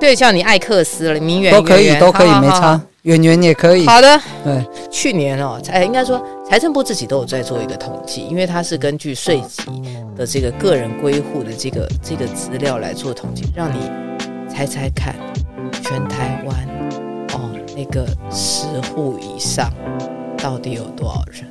对，叫你艾克斯了，名媛都可以，都可以，没差。演员也可以。好的，对，去年哦，财应该说财政部自己都有在做一个统计，因为它是根据税籍的这个个人归户的这个这个资料来做统计，让你猜猜看，全台湾哦那个十户以上到底有多少人？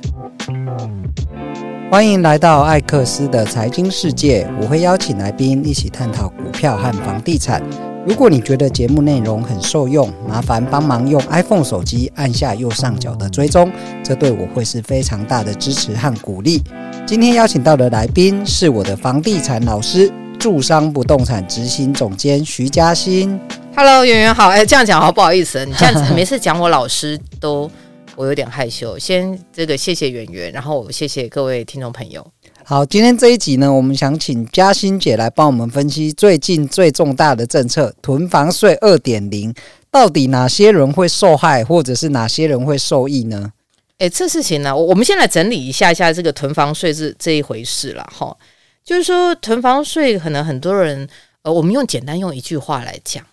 欢迎来到艾克斯的财经世界，我会邀请来宾一起探讨股票和房地产。如果你觉得节目内容很受用，麻烦帮忙用 iPhone 手机按下右上角的追踪，这对我会是非常大的支持和鼓励。今天邀请到的来宾是我的房地产老师，住商不动产执行总监徐嘉欣。Hello，圆圆好。哎，这样讲好不好意思？你这样子每次讲我老师都我有点害羞。先这个谢谢圆圆，然后谢谢各位听众朋友。好，今天这一集呢，我们想请嘉欣姐来帮我们分析最近最重大的政策——囤房税二点零，到底哪些人会受害，或者是哪些人会受益呢？诶，这事情呢，我们先来整理一下一下这个囤房税是这一回事了哈。就是说，囤房税可能很多人，呃，我们用简单用一句话来讲，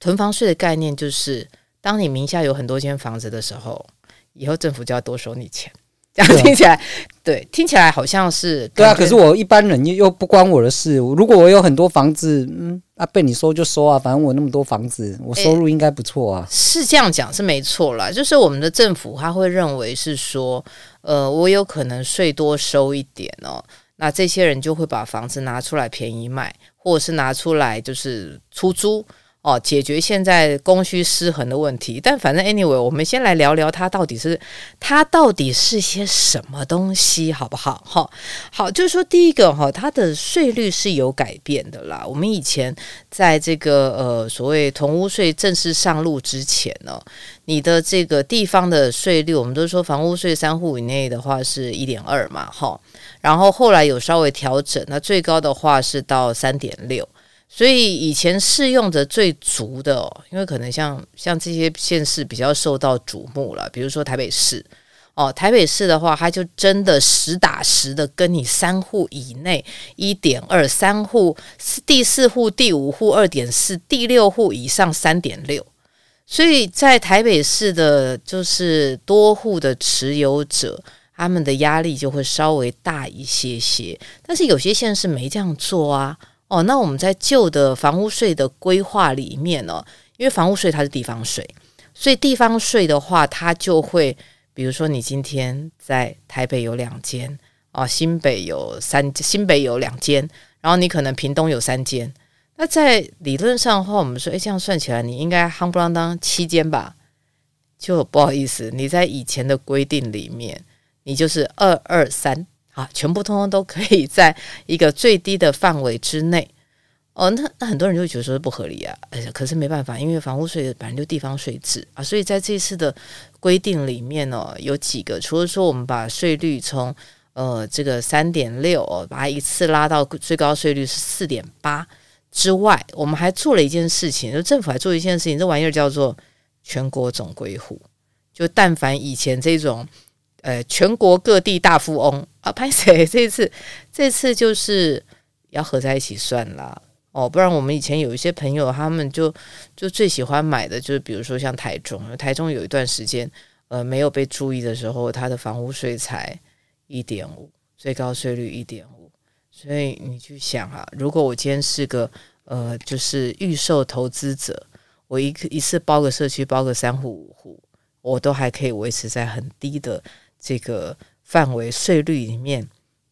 囤房税的概念就是，当你名下有很多间房子的时候，以后政府就要多收你钱。这样听起来，对，对，听起来好像是对啊。可是我一般人又又不关我的事。如果我有很多房子，嗯，啊，被你收就收啊，反正我那么多房子，我收入应该不错啊。是这样讲是没错啦，就是我们的政府他会认为是说，呃，我有可能税多收一点哦，那这些人就会把房子拿出来便宜卖，或者是拿出来就是出租。哦，解决现在供需失衡的问题，但反正 anyway，我们先来聊聊它到底是它到底是些什么东西，好不好？好，好，就是说第一个哈，它的税率是有改变的啦。我们以前在这个呃所谓同屋税正式上路之前呢，你的这个地方的税率，我们都说房屋税三户以内的话是一点二嘛，哈，然后后来有稍微调整，那最高的话是到三点六。所以以前适用的最足的哦，因为可能像像这些县市比较受到瞩目了，比如说台北市哦，台北市的话，它就真的实打实的跟你三户以内一点二，三户第四户、第五户二点四，第六户以上三点六。所以在台北市的，就是多户的持有者，他们的压力就会稍微大一些些。但是有些县市没这样做啊。哦，那我们在旧的房屋税的规划里面呢，因为房屋税它是地方税，所以地方税的话，它就会，比如说你今天在台北有两间，哦，新北有三，新北有两间，然后你可能屏东有三间，那在理论上的话，我们说，哎，这样算起来，你应该夯不啷当七间吧？就不好意思，你在以前的规定里面，你就是二二三。啊，全部通通都可以在一个最低的范围之内哦。那那很多人就觉得说不合理啊，哎呀，可是没办法，因为房屋税本来就地方税制啊，所以在这次的规定里面呢、哦，有几个，除了说我们把税率从呃这个三点六把它一次拉到最高税率是四点八之外，我们还做了一件事情，就政府还做一件事情，这玩意儿叫做全国总归户，就但凡以前这种。呃，全国各地大富翁啊，拍谁？这次，这次就是要合在一起算啦。哦，不然我们以前有一些朋友，他们就就最喜欢买的就是，比如说像台中，台中有一段时间，呃，没有被注意的时候，它的房屋税才一点五，最高税率一点五。所以你去想啊，如果我今天是个呃，就是预售投资者，我一一次包个社区，包个三户五户，我都还可以维持在很低的。这个范围税率里面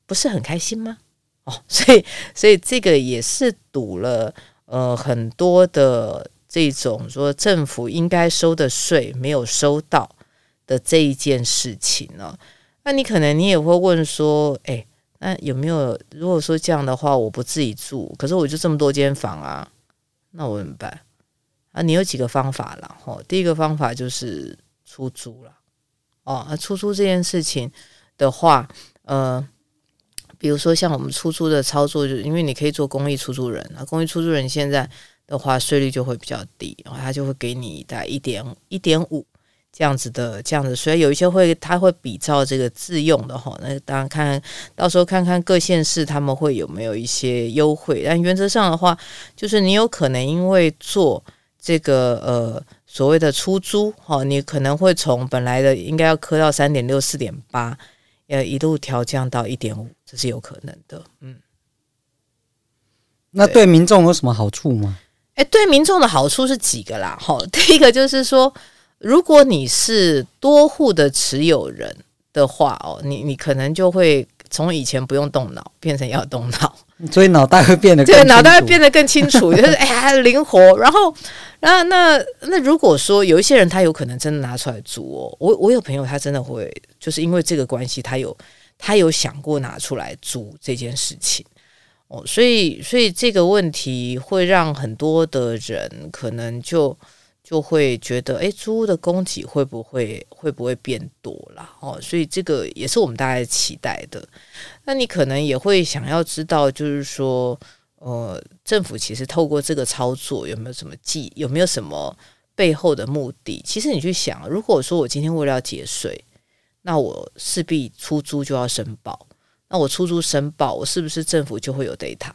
不是很开心吗？哦，所以所以这个也是堵了呃很多的这种说政府应该收的税没有收到的这一件事情呢。那你可能你也会问说，哎，那有没有如果说这样的话，我不自己住，可是我就这么多间房啊，那我怎么办？啊，你有几个方法了？哦，第一个方法就是出租了。哦，出租这件事情的话，呃，比如说像我们出租的操作，就因为你可以做公益出租人啊，公益出租人现在的话税率就会比较低，然后他就会给你大概一点一点五这样子的这样子，所以有一些会他会比照这个自用的哈，那当然看到时候看看各县市他们会有没有一些优惠，但原则上的话，就是你有可能因为做这个呃所谓的出租哈，你可能会从本来的应该要磕到三点六、四点八，呃，一路调降到一点五，这是有可能的。嗯，那对民众有什么好处吗？哎，对民众的好处是几个啦？哈，第一个就是说，如果你是多户的持有人的话哦，你你可能就会从以前不用动脑变成要动脑。所以脑袋会变得对，脑袋会变得更清楚，就是哎呀灵活。然后，然后那那，那如果说有一些人他有可能真的拿出来租哦，我我有朋友他真的会就是因为这个关系，他有他有想过拿出来租这件事情哦，所以所以这个问题会让很多的人可能就。就会觉得，哎，租屋的供给会不会会不会变多了？哦，所以这个也是我们大家期待的。那你可能也会想要知道，就是说，呃，政府其实透过这个操作有没有什么计，有没有什么背后的目的？其实你去想，如果说我今天为了要节税，那我势必出租就要申报，那我出租申报，我是不是政府就会有 data？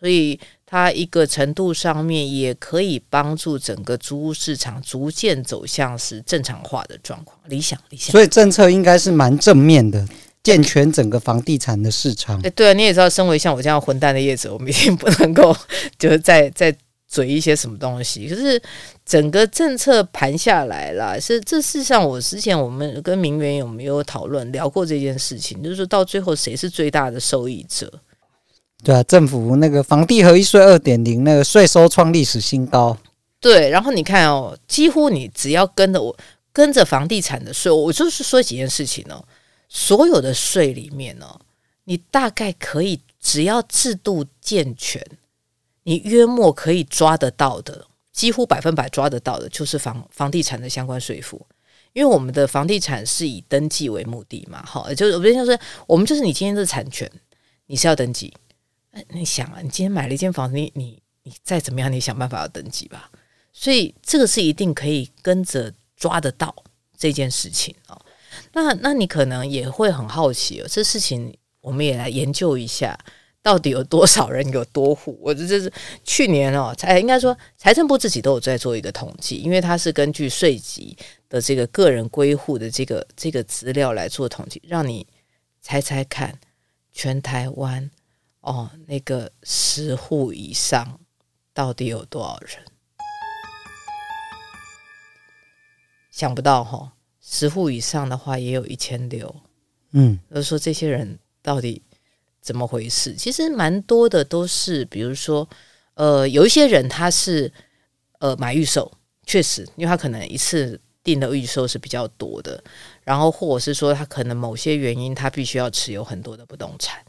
所以。它一个程度上面也可以帮助整个租屋市场逐渐走向是正常化的状况，理想理想。所以政策应该是蛮正面的，健全整个房地产的市场。哎，对啊，你也知道，身为像我这样混蛋的业者，我们一定不能够就是再再嘴一些什么东西。可是整个政策盘下来了，是这事实上，我之前我们跟明媛有没有讨论聊过这件事情？就是说到最后谁是最大的受益者？对啊，政府那个房地合一税二点零，那个税收创历史新高。对，然后你看哦，几乎你只要跟着我，跟着房地产的税，我就是说几件事情哦。所有的税里面呢，你大概可以只要制度健全，你约莫可以抓得到的，几乎百分百抓得到的，就是房房地产的相关税负。因为我们的房地产是以登记为目的嘛，好，就是我就是我们就是你今天的产权，你是要登记。你想啊，你今天买了一间房子，你你你再怎么样，你想办法要登记吧。所以这个是一定可以跟着抓得到这件事情哦。那那你可能也会很好奇哦，这事情我们也来研究一下，到底有多少人有多户？我这这是去年哦，才应该说财政部自己都有在做一个统计，因为它是根据税籍的这个个人归户的这个这个资料来做统计，让你猜猜看，全台湾。哦，那个十户以上到底有多少人？想不到哈、哦，十户以上的话也有一千六。嗯，就是说这些人到底怎么回事？其实蛮多的都是，比如说，呃，有一些人他是呃买预售，确实，因为他可能一次订的预售是比较多的，然后或者是说他可能某些原因他必须要持有很多的不动产。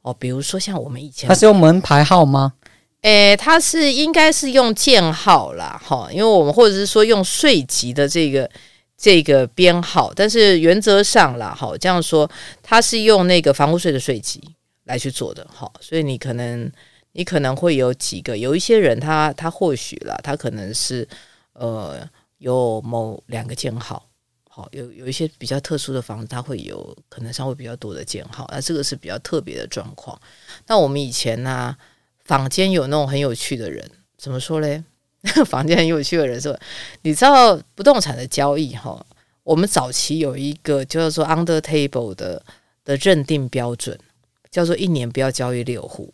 哦，比如说像我们以前，他是用门牌号吗？诶，他是应该是用建号啦，哈，因为我们或者是说用税籍的这个这个编号，但是原则上啦，哈，这样说，他是用那个房屋税的税籍来去做的，哈，所以你可能你可能会有几个，有一些人他他或许啦，他可能是呃有某两个建号。好有有一些比较特殊的房子，它会有可能稍微比较多的建号，那这个是比较特别的状况。那我们以前呢、啊，坊间有那种很有趣的人，怎么说嘞？那个房间很有趣的人说，你知道不动产的交易哈，我们早期有一个叫做 under table 的的认定标准，叫做一年不要交易六户。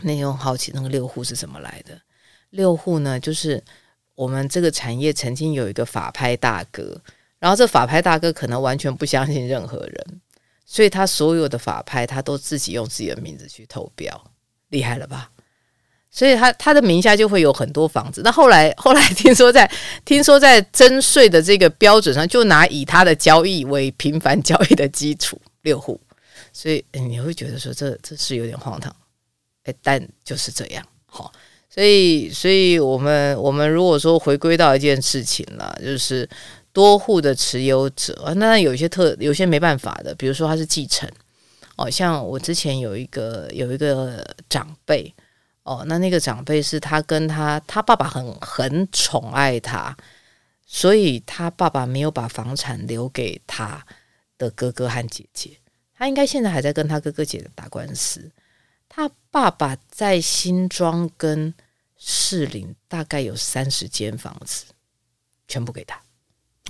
那你很好奇，那个六户是怎么来的？六户呢，就是我们这个产业曾经有一个法拍大哥。然后这法拍大哥可能完全不相信任何人，所以他所有的法拍他都自己用自己的名字去投标，厉害了吧？所以他他的名下就会有很多房子。那后来 后来听说在听说在征税的这个标准上，就拿以他的交易为频繁交易的基础六户，所以你会觉得说这这是有点荒唐，哎，但就是这样。好，所以所以我们我们如果说回归到一件事情了，就是。多户的持有者，那有些特有些没办法的，比如说他是继承，哦，像我之前有一个有一个长辈，哦，那那个长辈是他跟他他爸爸很很宠爱他，所以他爸爸没有把房产留给他的哥哥和姐姐，他应该现在还在跟他哥哥姐姐打官司。他爸爸在新庄跟士林大概有三十间房子，全部给他。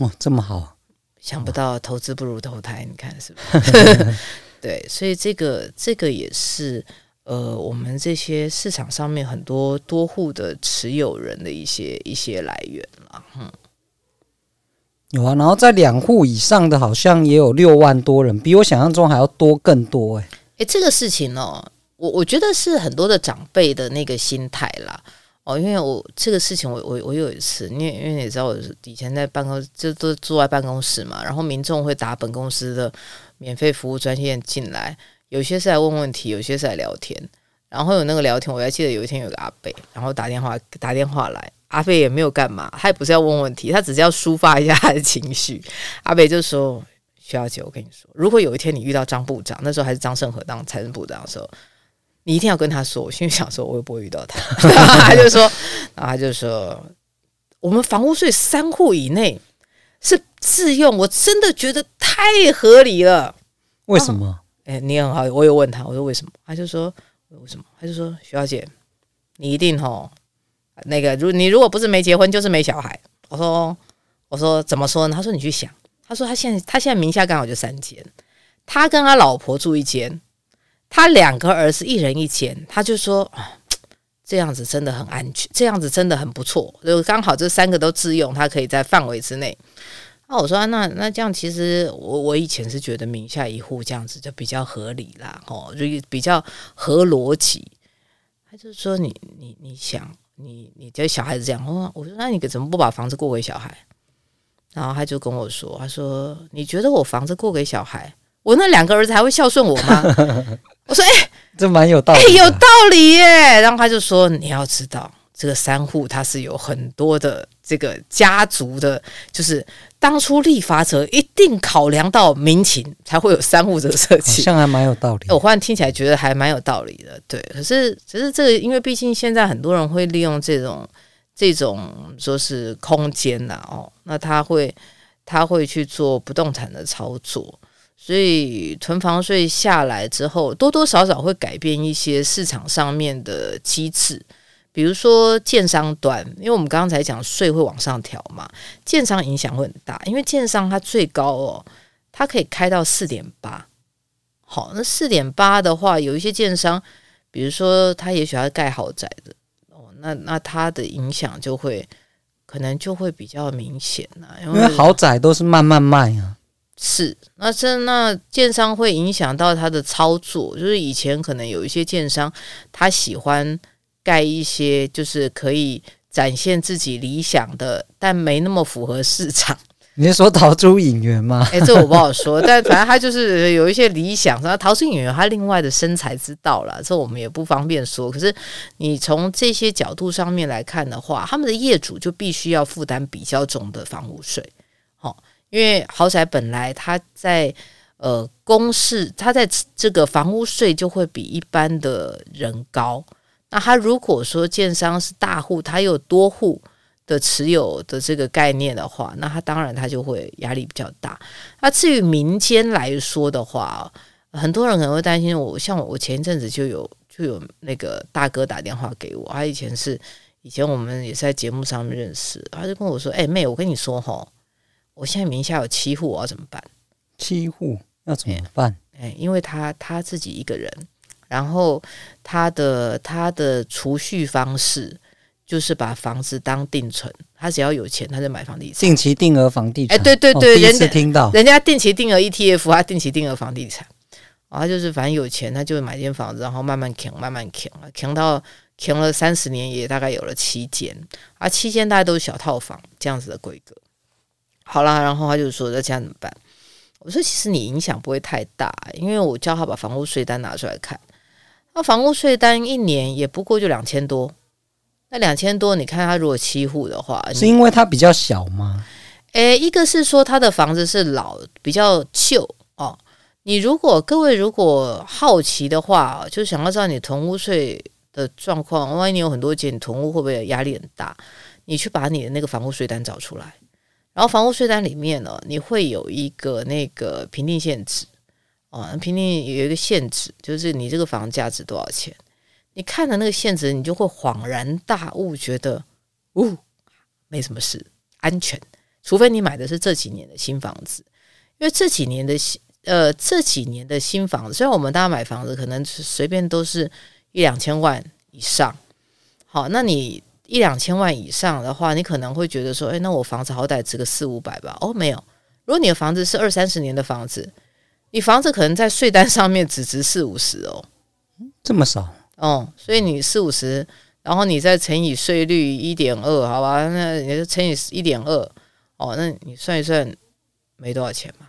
哦，这么好，想不到投资不如投胎，你看是不是？对，所以这个这个也是呃，我们这些市场上面很多多户的持有人的一些一些来源了。嗯，有啊，然后在两户以上的，好像也有六万多人，比我想象中还要多更多哎。哎，这个事情哦，我我觉得是很多的长辈的那个心态啦。哦，因为我这个事情我，我我我有一次，因为因为你知道，我以前在办公就都坐在办公室嘛，然后民众会打本公司的免费服务专线进来，有些是来问问题，有些是来聊天。然后有那个聊天，我还记得有一天有个阿伯，然后打电话打电话来，阿伯也没有干嘛，他也不是要问问题，他只是要抒发一下他的情绪。阿伯就说：“徐小姐，我跟你说，如果有一天你遇到张部长，那时候还是张胜和当财政部长的时候。”你一定要跟他说，我心里想说，我会不会遇到他。他就说，然后他就说，我们房屋税三户以内是自用，我真的觉得太合理了。为什么？哎、你很好，我有问他，我说为什么？他就说为什么？他就说徐小姐，你一定吼那个，如你如果不是没结婚，就是没小孩。我说我说怎么说呢？他说你去想，他说他现在他现在名下刚好就三间，他跟他老婆住一间。他两个儿子一人一间，他就说啊，这样子真的很安全，这样子真的很不错。就刚好这三个都自用，他可以在范围之内。那我说那那这样，其实我我以前是觉得名下一户这样子就比较合理啦，哦，就比较合逻辑。他就说你你你想你你这小孩子这样，我我说那你怎么不把房子过给小孩？然后他就跟我说，他说你觉得我房子过给小孩，我那两个儿子还会孝顺我吗？我说：“哎、欸，这蛮有道理，有道理耶。”然后他就说：“你要知道，这个三户它是有很多的这个家族的，就是当初立法者一定考量到民情，才会有三户这个设计。”好像还蛮有道理。我忽然听起来觉得还蛮有道理的。对，可是只是这个，因为毕竟现在很多人会利用这种这种说是空间呐，哦，那他会他会去做不动产的操作。所以囤房税下来之后，多多少少会改变一些市场上面的机制，比如说建商端，因为我们刚才讲税会往上调嘛，建商影响会很大，因为建商它最高哦，它可以开到四点八。好，那四点八的话，有一些建商，比如说他也许要盖豪宅的哦，那那它的影响就会可能就会比较明显了，因为，因为豪宅都是慢慢卖啊。是，那这那建商会影响到他的操作，就是以前可能有一些建商，他喜欢盖一些就是可以展现自己理想的，但没那么符合市场。你是说陶朱隐员吗？哎，这我不好说，但反正他就是有一些理想。然后陶朱隐员他另外的生财之道了，这我们也不方便说。可是你从这些角度上面来看的话，他们的业主就必须要负担比较重的房屋税，好。因为豪宅本来它在呃公示，它在这个房屋税就会比一般的人高。那他如果说建商是大户，他有多户的持有的这个概念的话，那他当然他就会压力比较大。那至于民间来说的话，很多人可能会担心我，像我，我前一阵子就有就有那个大哥打电话给我，他以前是以前我们也是在节目上面认识，他就跟我说：“哎、欸，妹，我跟你说哈。”我现在名下有七户，我要怎么办？七户要怎么办？哎，因为他他自己一个人，然后他的他的储蓄方式就是把房子当定存，他只要有钱他就买房地产，定期定额房地产。哎，对对对，哦、人家听到人家定期定额 ETF，他定期定额房地产，啊，他就是反正有钱他就会买间房子，然后慢慢扛，慢慢扛，扛到扛了三十年，也大概有了七间，啊，七间大概都是小套房这样子的规格。好啦，然后他就说：“那这样怎么办？”我说：“其实你影响不会太大，因为我叫他把房屋税单拿出来看。那房屋税单一年也不过就两千多，那两千多，你看他如果七户的话，是因为它比较小吗？诶，一个是说他的房子是老，比较旧哦。你如果各位如果好奇的话，就想要知道你囤屋税的状况，万一你有很多间，你囤屋会不会压力很大？你去把你的那个房屋税单找出来。”然后房屋税单里面呢，你会有一个那个评定现值，哦，评定有一个限值，就是你这个房价值多少钱？你看了那个限值，你就会恍然大悟，觉得，呜，没什么事，安全。除非你买的是这几年的新房子，因为这几年的新，呃，这几年的新房子，虽然我们大家买房子可能随便都是一两千万以上，好，那你一两千万以上的话，你可能会觉得说，诶，那我房子好歹值个四五百吧？哦，没有，如果你的房子是二三十年的房子，你房子可能在税单上面只值四五十哦，这么少。哦，所以你四五十，然后你再乘以税率一点二，好吧？那你就乘以一点二，哦，那你算一算，没多少钱嘛。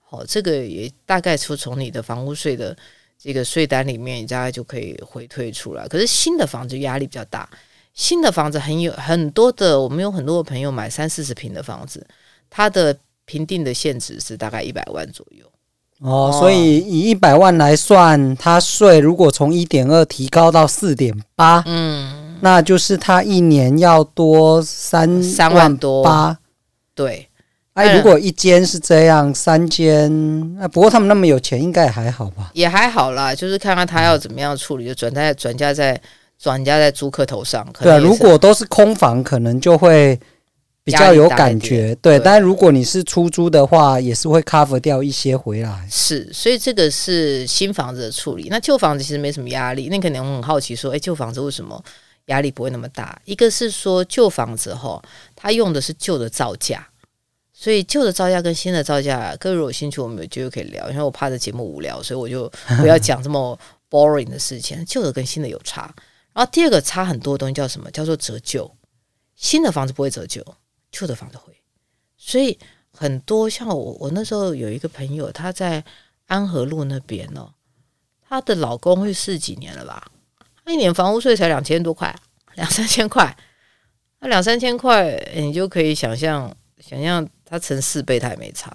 好，这个也大概就从你的房屋税的这个税单里面，你大概就可以回退出来。可是新的房子压力比较大，新的房子很有很多的，我们有很多的朋友买三四十平的房子，它的评定的限值是大概一百万左右。哦，所以以一百万来算，他税如果从一点二提高到四点八，嗯，那就是他一年要多三三万多八。对，哎，如果一间是这样，三间，那不过他们那么有钱，应该也还好吧？也还好啦，就是看看他要怎么样处理，就转在转嫁在转嫁在租客头上。对啊，如果都是空房，可能就会。比较有感觉，对，对，但如果你是出租的话，也是会 cover 掉一些回来。是，所以这个是新房子的处理。那旧房子其实没什么压力。那可能很好奇说，哎，旧房子为什么压力不会那么大？一个是说旧房子哈，它用的是旧的造价，所以旧的造价跟新的造价，各位如果有兴趣，我们有机会可以聊。因为我怕这节目无聊，所以我就不要讲这么 boring 的事情。旧的跟新的有差。然后第二个差很多的东西叫什么？叫做折旧。新的房子不会折旧。旧的房子会，所以很多像我，我那时候有一个朋友，他在安和路那边哦，她的老公会四几年了吧？他一年房屋税才两千多块，两三千块，那两三千块，你就可以想象，想象他乘四倍，他也没差，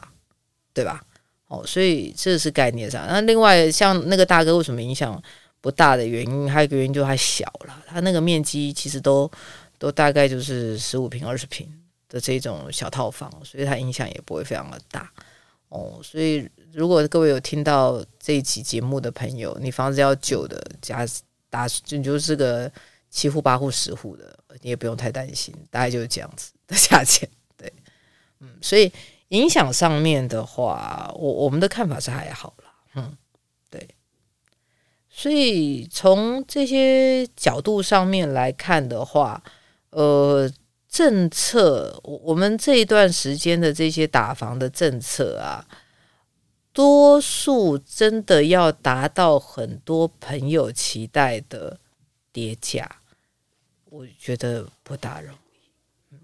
对吧？哦，所以这是概念上。那另外像那个大哥为什么影响不大的原因，还有一个原因就还小了，他那个面积其实都都大概就是十五平、二十平。的这种小套房，所以它影响也不会非常的大哦。所以如果各位有听到这一期节目的朋友，你房子要旧的，家大就就是个七户八户十户的，你也不用太担心，大概就是这样子的价钱。对，嗯，所以影响上面的话，我我们的看法是还好啦。嗯，对。所以从这些角度上面来看的话，呃。政策，我们这一段时间的这些打房的政策啊，多数真的要达到很多朋友期待的叠加，我觉得不大容易。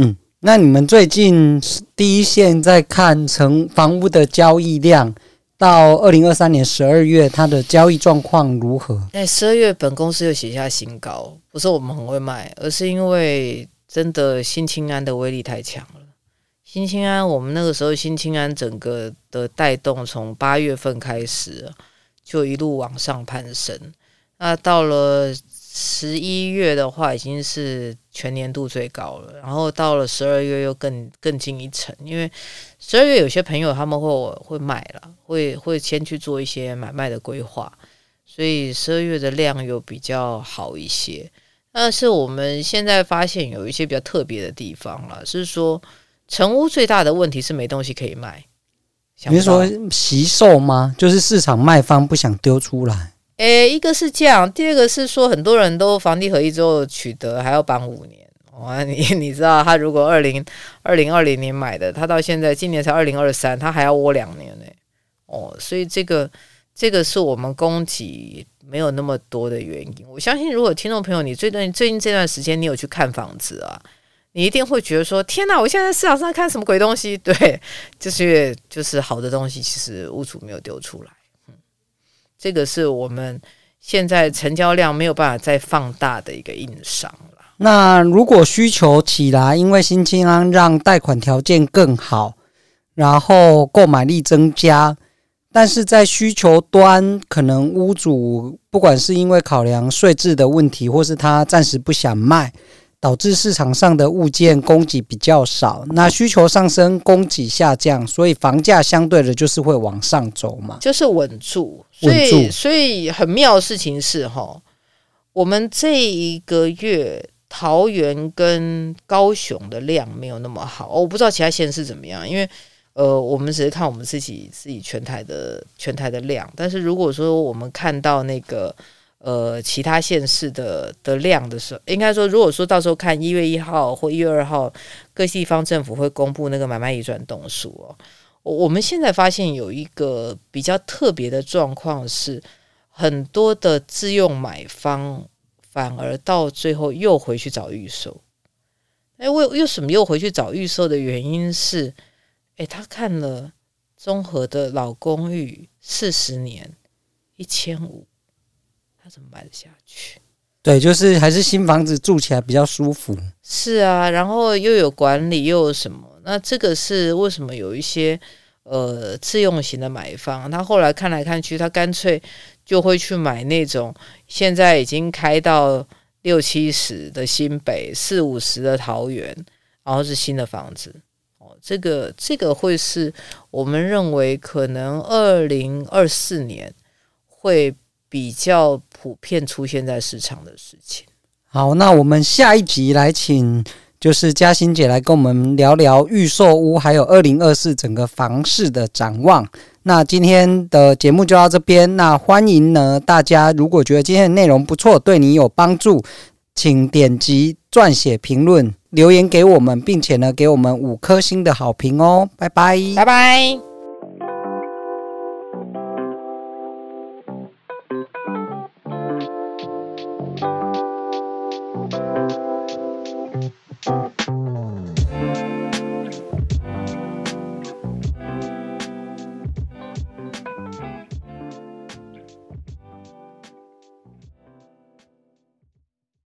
嗯，那你们最近第一线在看成房屋的交易量？到二零二三年十二月，它的交易状况如何？哎，十二月本公司又写下新高，不是我们很会卖，而是因为真的新青安的威力太强了。新青安，我们那个时候新青安整个的带动，从八月份开始就一路往上攀升，那到了。十一月的话已经是全年度最高了，然后到了十二月又更更进一层，因为十二月有些朋友他们会会买了，会会先去做一些买卖的规划，所以十二月的量又比较好一些。但是我们现在发现有一些比较特别的地方了，是说成屋最大的问题是没东西可以卖。你是说惜售吗？就是市场卖方不想丢出来。诶，一个是这样，第二个是说很多人都房地合一之后取得还要绑五年。哇，你你知道他如果二零二零二零年买的，他到现在今年才二零二三，他还要窝两年呢。哦，所以这个这个是我们供给没有那么多的原因。我相信，如果听众朋友你最近最近这段时间你有去看房子啊，你一定会觉得说：天哪，我现在在市场上看什么鬼东西？对，就是就是好的东西，其实屋主没有丢出来。嗯这个是我们现在成交量没有办法再放大的一个硬伤了。那如果需求起来，因为新青安让贷款条件更好，然后购买力增加，但是在需求端，可能屋主不管是因为考量税制的问题，或是他暂时不想卖，导致市场上的物件供给比较少，那需求上升，供给下降，所以房价相对的就是会往上走嘛，就是稳住。所以，所以很妙的事情是哈，我们这一个月桃园跟高雄的量没有那么好，我不知道其他县市怎么样，因为呃，我们只是看我们自己自己全台的全台的量，但是如果说我们看到那个。呃，其他县市的的量的时候，应该说，如果说到时候看一月一号或一月二号，各地方政府会公布那个买卖移转动数哦。我们现在发现有一个比较特别的状况是，很多的自用买方反而到最后又回去找预售。哎，为为什么又回去找预售的原因是，哎，他看了综合的老公寓四十年一千五。他怎么买得下去？对，就是还是新房子住起来比较舒服。是啊，然后又有管理，又有什么？那这个是为什么有一些呃自用型的买方，他后来看来看去，他干脆就会去买那种现在已经开到六七十的新北，四五十的桃园，然后是新的房子。这个这个会是我们认为可能二零二四年会。比较普遍出现在市场的事情。好，那我们下一集来请就是嘉欣姐来跟我们聊聊预售屋，还有二零二四整个房市的展望。那今天的节目就到这边。那欢迎呢，大家如果觉得今天的内容不错，对你有帮助，请点击撰写评论留言给我们，并且呢给我们五颗星的好评哦。拜拜，拜拜。